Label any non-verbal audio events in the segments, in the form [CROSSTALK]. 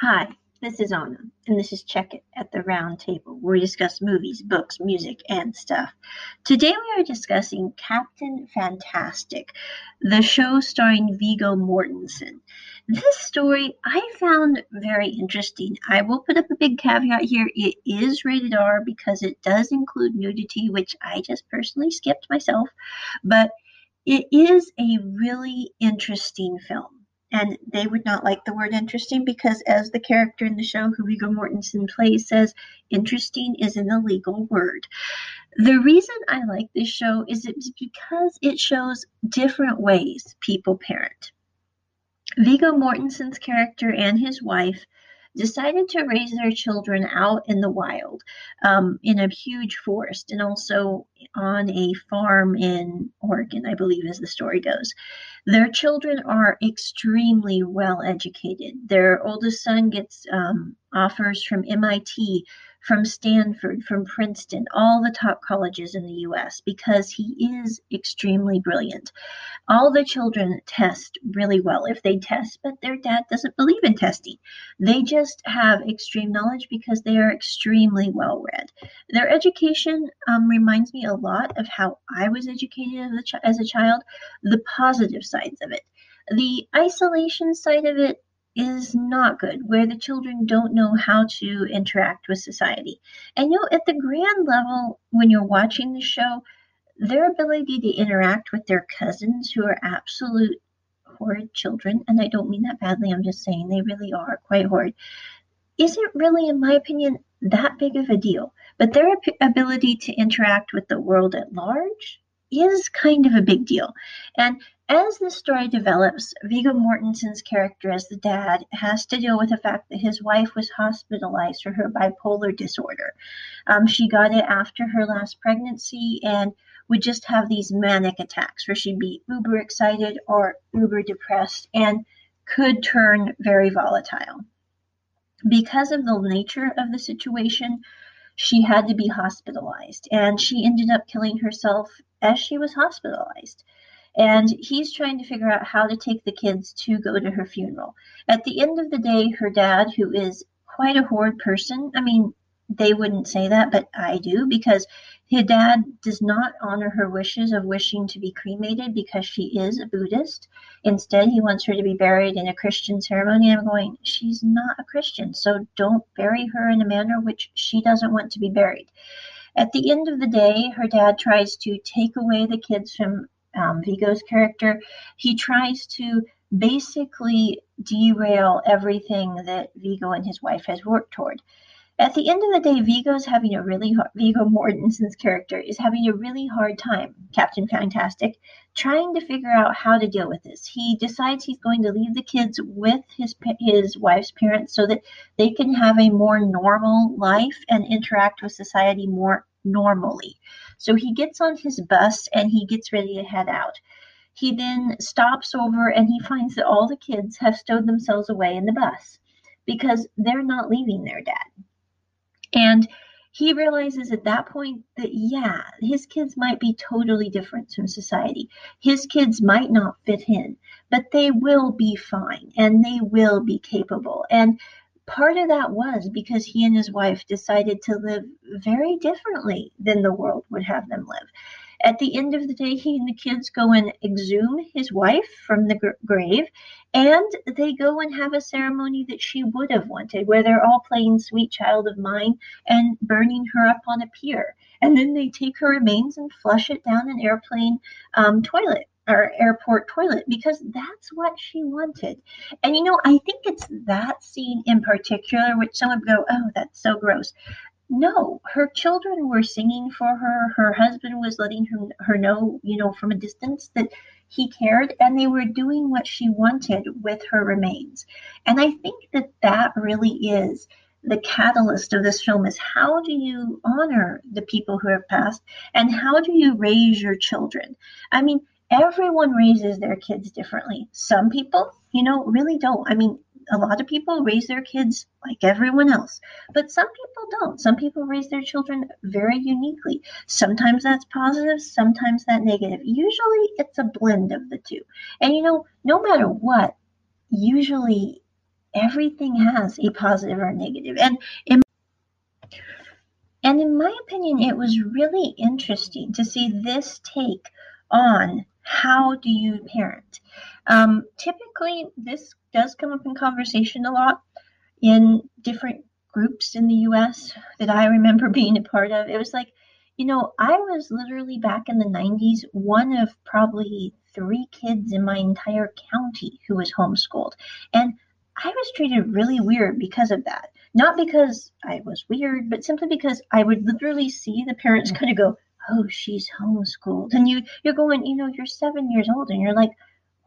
Hi, this is Anna, and this is Check It at the Round Table, where we discuss movies, books, music, and stuff. Today we are discussing Captain Fantastic, the show starring Viggo Mortensen. This story I found very interesting. I will put up a big caveat here. It is rated R because it does include nudity, which I just personally skipped myself, but it is a really interesting film and they would not like the word interesting because as the character in the show who Viggo Mortensen plays says, interesting is an illegal word. The reason I like this show is it's because it shows different ways people parent. Viggo Mortensen's character and his wife decided to raise their children out in the wild um, in a huge forest and also on a farm in Oregon, I believe, as the story goes. Their children are extremely well educated. Their oldest son gets um, offers from MIT from Stanford, from Princeton, all the top colleges in the US because he is extremely brilliant. All the children test really well if they test, but their dad doesn't believe in testing. They just have extreme knowledge because they are extremely well read. Their education um, reminds me a lot of how I was educated as a, ch- as a child, the positive sides of it. The isolation side of it is not good, where the children don't know how to interact with society. And you know, at the grand level, when you're watching the show, their ability to interact with their cousins who are absolute horrid children, and I don't mean that badly, I'm just saying they really are quite horrid, isn't really, in my opinion, that big of a deal. But their ability to interact with the world at large is kind of a big deal. And as the story develops, Viggo Mortensen's character as the dad has to deal with the fact that his wife was hospitalized for her bipolar disorder. Um, she got it after her last pregnancy and would just have these manic attacks where she'd be uber excited or uber depressed and could turn very volatile. Because of the nature of the situation, she had to be hospitalized and she ended up killing herself as she was hospitalized. And he's trying to figure out how to take the kids to go to her funeral. At the end of the day, her dad, who is quite a horrid person, I mean, they wouldn't say that, but I do because her dad does not honor her wishes of wishing to be cremated because she is a Buddhist. Instead, he wants her to be buried in a Christian ceremony. I'm going, she's not a Christian, so don't bury her in a manner which she doesn't want to be buried. At the end of the day, her dad tries to take away the kids from um, Viggo's character. He tries to basically derail everything that Viggo and his wife has worked toward. At the end of the day, Viggo's having a really hard, Viggo Mortensen's character is having a really hard time, Captain Fantastic, trying to figure out how to deal with this. He decides he's going to leave the kids with his his wife's parents so that they can have a more normal life and interact with society more normally. So he gets on his bus and he gets ready to head out. He then stops over and he finds that all the kids have stowed themselves away in the bus because they're not leaving their dad. And he realizes at that point that, yeah, his kids might be totally different from society. His kids might not fit in, but they will be fine and they will be capable. And part of that was because he and his wife decided to live very differently than the world would have them live. At the end of the day, he and the kids go and exhume his wife from the gr- grave, and they go and have a ceremony that she would have wanted, where they're all playing Sweet Child of Mine and burning her up on a pier. And then they take her remains and flush it down an airplane um, toilet or airport toilet because that's what she wanted. And you know, I think it's that scene in particular which some would go, oh, that's so gross. No, her children were singing for her. Her husband was letting her, her know, you know, from a distance that he cared, and they were doing what she wanted with her remains. And I think that that really is the catalyst of this film is how do you honor the people who have passed and how do you raise your children? I mean, everyone raises their kids differently. Some people, you know, really don't. I mean, a lot of people raise their kids like everyone else, but some people don't. Some people raise their children very uniquely. Sometimes that's positive, sometimes that negative. Usually it's a blend of the two. And you know, no matter what, usually everything has a positive or a negative. And in, and in my opinion, it was really interesting to see this take on how do you parent. Um, typically, this does come up in conversation a lot in different groups in the US that I remember [LAUGHS] being a part of. It was like, you know, I was literally back in the 90s one of probably three kids in my entire county who was homeschooled. And I was treated really weird because of that. Not because I was weird, but simply because I would literally see the parents kind of go, "Oh, she's homeschooled," and you you're going, you know, you're seven years old, and you're like,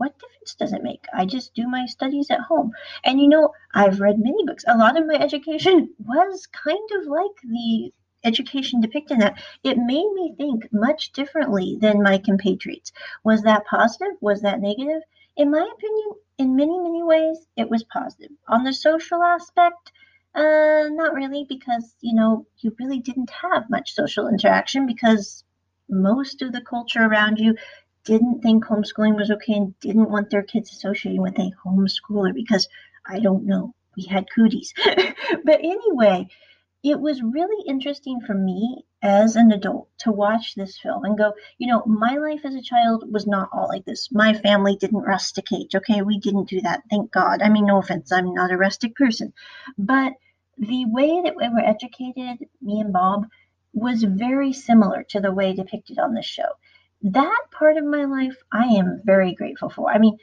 what difference does it make? I just do my studies at home. And you know, I've read many books. A lot of my education [LAUGHS] was kind of like the education depicted in that. It made me think much differently than my compatriots. Was that positive? Was that negative? In my opinion, in many, many ways, it was positive. On the social aspect, uh, not really, because, you know, you really didn't have much social interaction because most of the culture around you didn't think homeschooling was okay and didn't want their kids associating with a homeschooler because I don't know, we had cooties. [LAUGHS] but anyway, it was really interesting for me as an adult to watch this film and go, you know, my life as a child was not all like this. My family didn't rusticate. Okay, we didn't do that. Thank God. I mean, no offense, I'm not a rustic person. But the way that we were educated, me and Bob, was very similar to the way depicted on this show that part of my life I am very grateful for. I mean,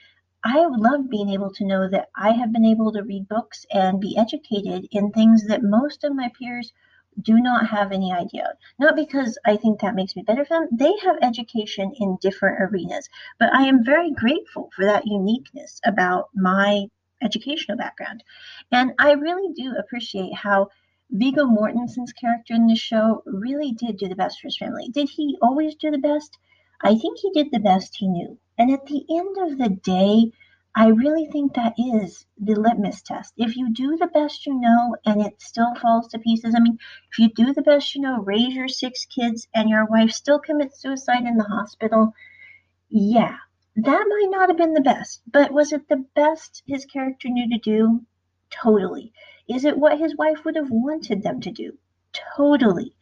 I love being able to know that I have been able to read books and be educated in things that most of my peers do not have any idea. Not because I think that makes me better for them, they have education in different arenas. But I am very grateful for that uniqueness about my educational background. And I really do appreciate how Viggo Mortensen's character in the show really did do the best for his family. Did he always do the best? I think he did the best he knew. And at the end of the day, I really think that is the litmus test. If you do the best you know and it still falls to pieces, I mean, if you do the best you know, raise your six kids, and your wife still commits suicide in the hospital, yeah, that might not have been the best. But was it the best his character knew to do? Totally. Is it what his wife would have wanted them to do? Totally.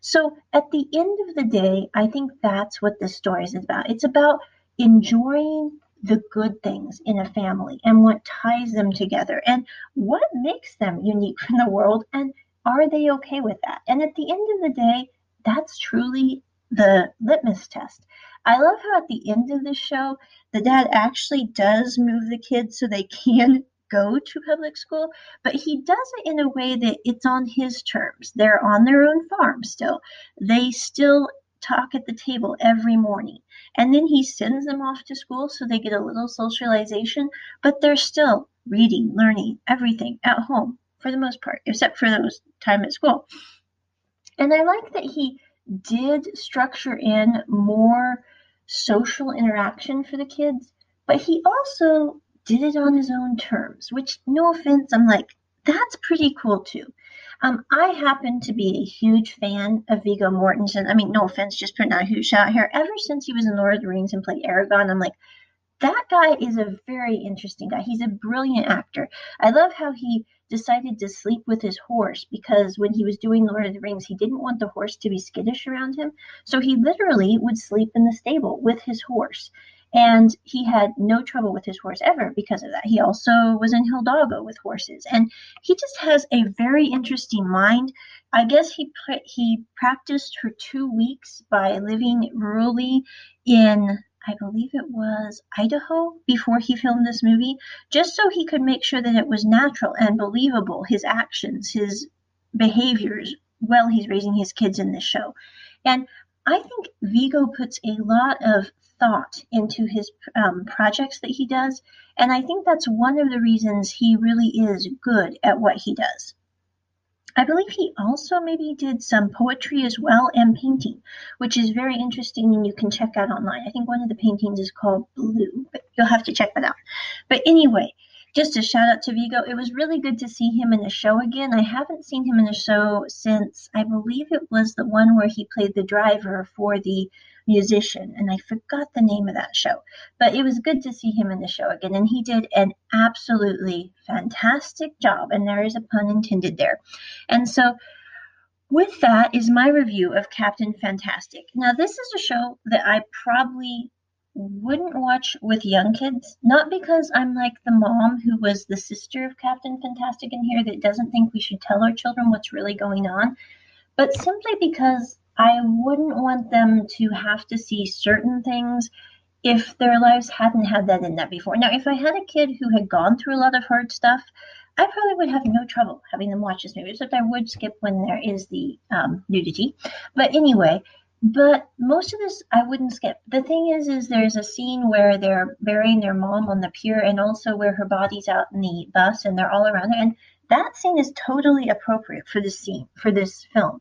So at the end of the day, I think that's what this story is about. It's about enjoying the good things in a family and what ties them together and what makes them unique from the world and are they okay with that? And at the end of the day, that's truly the litmus test. I love how at the end of the show, the dad actually does move the kids so they can go to public school, but he does it in a way that it's on his terms. They're on their own farm still. They still talk at the table every morning. And then he sends them off to school so they get a little socialization, but they're still reading, learning everything at home for the most part, except for those time at school. And I like that he did structure in more social interaction for the kids, but he also did it on his own terms, which, no offense, I'm like, that's pretty cool too. Um, I happen to be a huge fan of Viggo Mortensen. I mean, no offense, just putting out a huge shout here. Ever since he was in Lord of the Rings and played Aragorn, I'm like, that guy is a very interesting guy. He's a brilliant actor. I love how he decided to sleep with his horse because when he was doing Lord of the Rings, he didn't want the horse to be skittish around him. So he literally would sleep in the stable with his horse. And he had no trouble with his horse ever because of that. He also was in Hidalgo with horses, and he just has a very interesting mind. I guess he he practiced for two weeks by living rurally in I believe it was Idaho before he filmed this movie, just so he could make sure that it was natural and believable, his actions, his behaviors, while he's raising his kids in this show. And I think Viggo puts a lot of thought into his um, projects that he does. And I think that's one of the reasons he really is good at what he does. I believe he also maybe did some poetry as well and painting, which is very interesting and you can check out online. I think one of the paintings is called Blue, but you'll have to check that out. But anyway, just a shout out to Viggo. It was really good to see him in the show again. I haven't seen him in the show since I believe it was the one where he played the driver for the musician, and I forgot the name of that show. But it was good to see him in the show again, and he did an absolutely fantastic job, and there is a pun intended there. And so, with that is my review of Captain Fantastic. Now, this is a show that I probably wouldn't watch with young kids, not because I'm like the mom who was the sister of Captain Fantastic in here that doesn't think we should tell our children what's really going on, but simply because I wouldn't want them to have to see certain things if their lives hadn't had that in that before. Now, if I had a kid who had gone through a lot of hard stuff, I probably would have no trouble having them watch this movie, except I would skip when there is the um, nudity. But anyway, but most of this I wouldn't skip. The thing is, is there's a scene where they're burying their mom on the pier, and also where her body's out in the bus, and they're all around her, and that scene is totally appropriate for this scene for this film.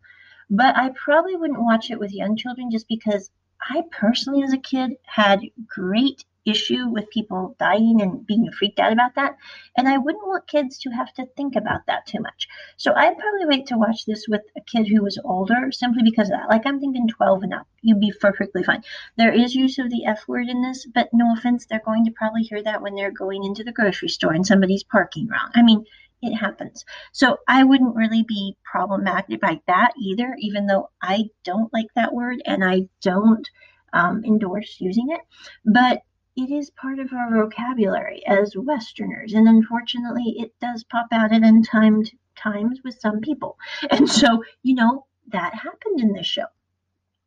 But I probably wouldn't watch it with young children just because I personally, as a kid, had great issue with people dying and being freaked out about that. And I wouldn't want kids to have to think about that too much. So I'd probably wait to watch this with a kid who was older simply because of that. Like I'm thinking 12 and up, you'd be perfectly fine. There is use of the F word in this, but no offense, they're going to probably hear that when they're going into the grocery store and somebody's parking wrong. I mean, it happens. So I wouldn't really be problematic by that either, even though I don't like that word and I don't um, endorse using it. But it is part of our vocabulary as Westerners, and unfortunately, it does pop out at untimed times with some people. [LAUGHS] And so, you know, that happened in this show.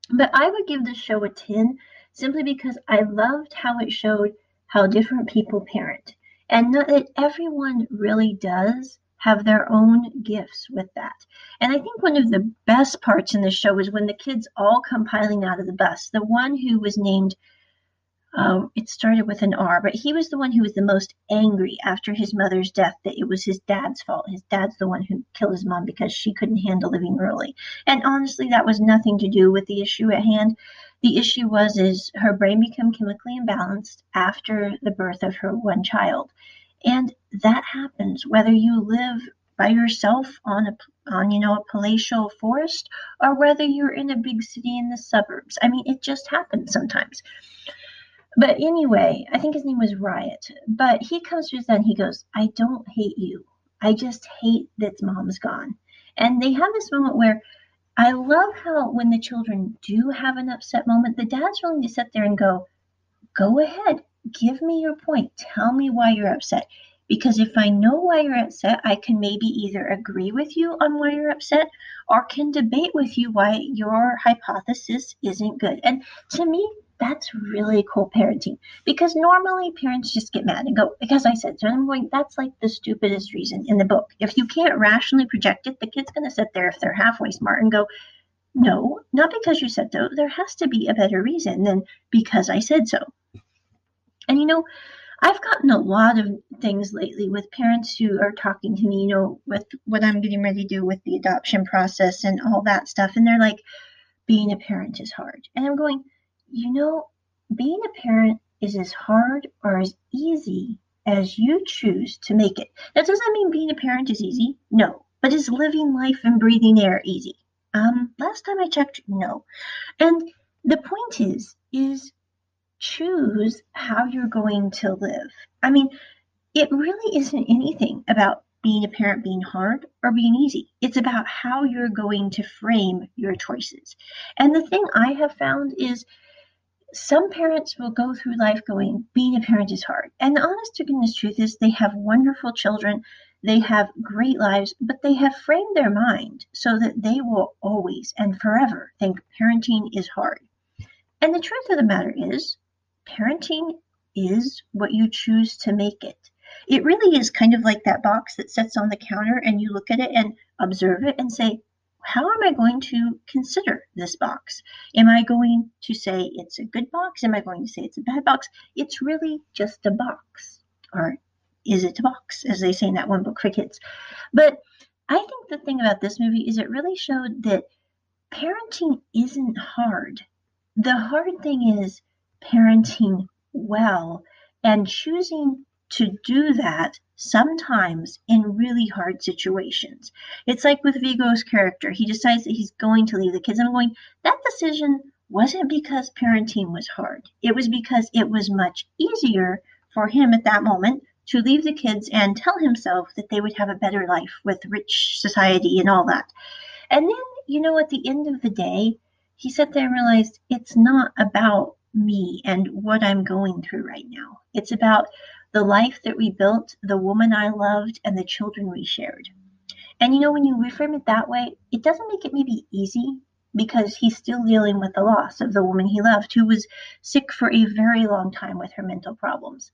But I would give this show a 10 simply because I loved how it showed how different people parent and not that everyone really does have their own gifts with that. And I think one of the best parts in the show is when the kids all come piling out of the bus. The one who was named, um, it started with an R, but he was the one who was the most angry after his mother's death that it was his dad's fault. His dad's the one who killed his mom because she couldn't handle living early. And honestly, that was nothing to do with the issue at hand. The issue was is her brain became chemically imbalanced after the birth of her one child. And that happens whether you live by yourself on a on you know a palatial forest or whether you're in a big city in the suburbs. I mean, it just happens sometimes. But anyway, I think his name was Riot. But he comes to us and he goes, I don't hate you. I just hate that mom's gone. And they have this moment where I love how when the children do have an upset moment, the dad's willing to sit there and go, Go ahead, give me your point. Tell me why you're upset. Because if I know why you're upset, I can maybe either agree with you on why you're upset or can debate with you why your hypothesis isn't good. And to me, that's really cool parenting because normally parents just get mad and go, because I said so. And I'm going, that's like the stupidest reason in the book. If you can't rationally project it, the kid's going to sit there if they're halfway smart and go, no, not because you said so. There has to be a better reason than because I said so. And you know, I've gotten a lot of things lately with parents who are talking to me, you know, with what I'm getting ready to do with the adoption process and all that stuff. And they're like, being a parent is hard. And I'm going, you know, being a parent is as hard or as easy as you choose to make it. That doesn't mean being a parent is easy. No. But is living life and breathing air easy? Um, last time I checked, no. And the point is, is choose how you're going to live. I mean, it really isn't anything about being a parent being hard or being easy. It's about how you're going to frame your choices. And the thing I have found is some parents will go through life going, being a parent is hard. And the honest to goodness truth is they have wonderful children, they have great lives, but they have framed their mind so that they will always and forever think parenting is hard. And the truth of the matter is, parenting is what you choose to make it. It really is kind of like that box that sits on the counter and you look at it and observe it and say, how am I going to consider this box? Am I going to say it's a good box? Am I going to say it's a bad box? It's really just a box. Or is it a box, as they say in that one book for kids? But I think the thing about this movie is it really showed that parenting isn't hard. The hard thing is parenting well and choosing to do that sometimes in really hard situations. It's like with Viggo's character. He decides that he's going to leave the kids. I'm going, that decision wasn't because parenting was hard. It was because it was much easier for him at that moment to leave the kids and tell himself that they would have a better life with rich society and all that. And then, you know, at the end of the day, he sat there and realized it's not about me and what I'm going through right now. It's about the life that we built, the woman I loved, and the children we shared. And you know, when you reframe it that way, it doesn't make it maybe easy because he's still dealing with the loss of the woman he loved who was sick for a very long time with her mental problems.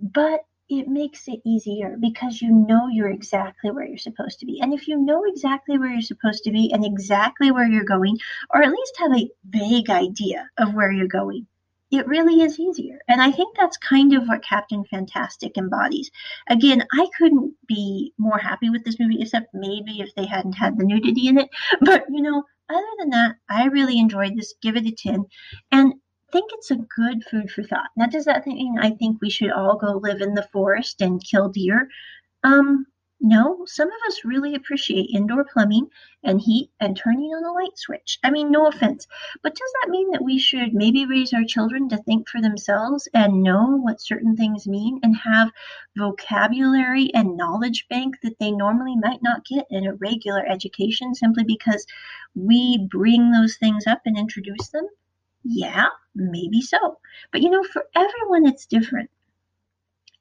But it makes it easier because you know you're exactly where you're supposed to be. And if you know exactly where you're supposed to be and exactly where you're going, or at least have a vague idea of where you're going, it really is easier. And I think that's kind of what Captain Fantastic embodies. Again, I couldn't be more happy with this movie, except maybe if they hadn't had the nudity in it. [LAUGHS] But, you know, other than that, I really enjoyed this. Give it a 10. And think it's a good food for thought. Now, does that mean I think we should all go live in the forest and kill deer? Um, no, some of us really appreciate indoor plumbing and heat and turning on a light switch. I mean, no offense, but does that mean that we should maybe raise our children to think for themselves and know what certain things mean and have vocabulary and knowledge bank that they normally might not get in a regular education simply because we bring those things up and introduce them? Yeah, maybe so. But you know, for everyone, it's different.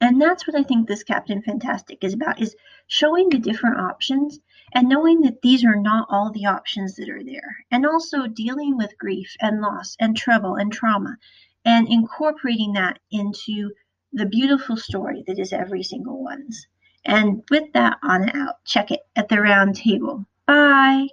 And that's what I think this Captain Fantastic is about is showing the different options and knowing that these are not all the options that are there. And also dealing with grief and loss and trouble and trauma and incorporating that into the beautiful story that is every single one's. And with that on and out, check it at the round table. Bye.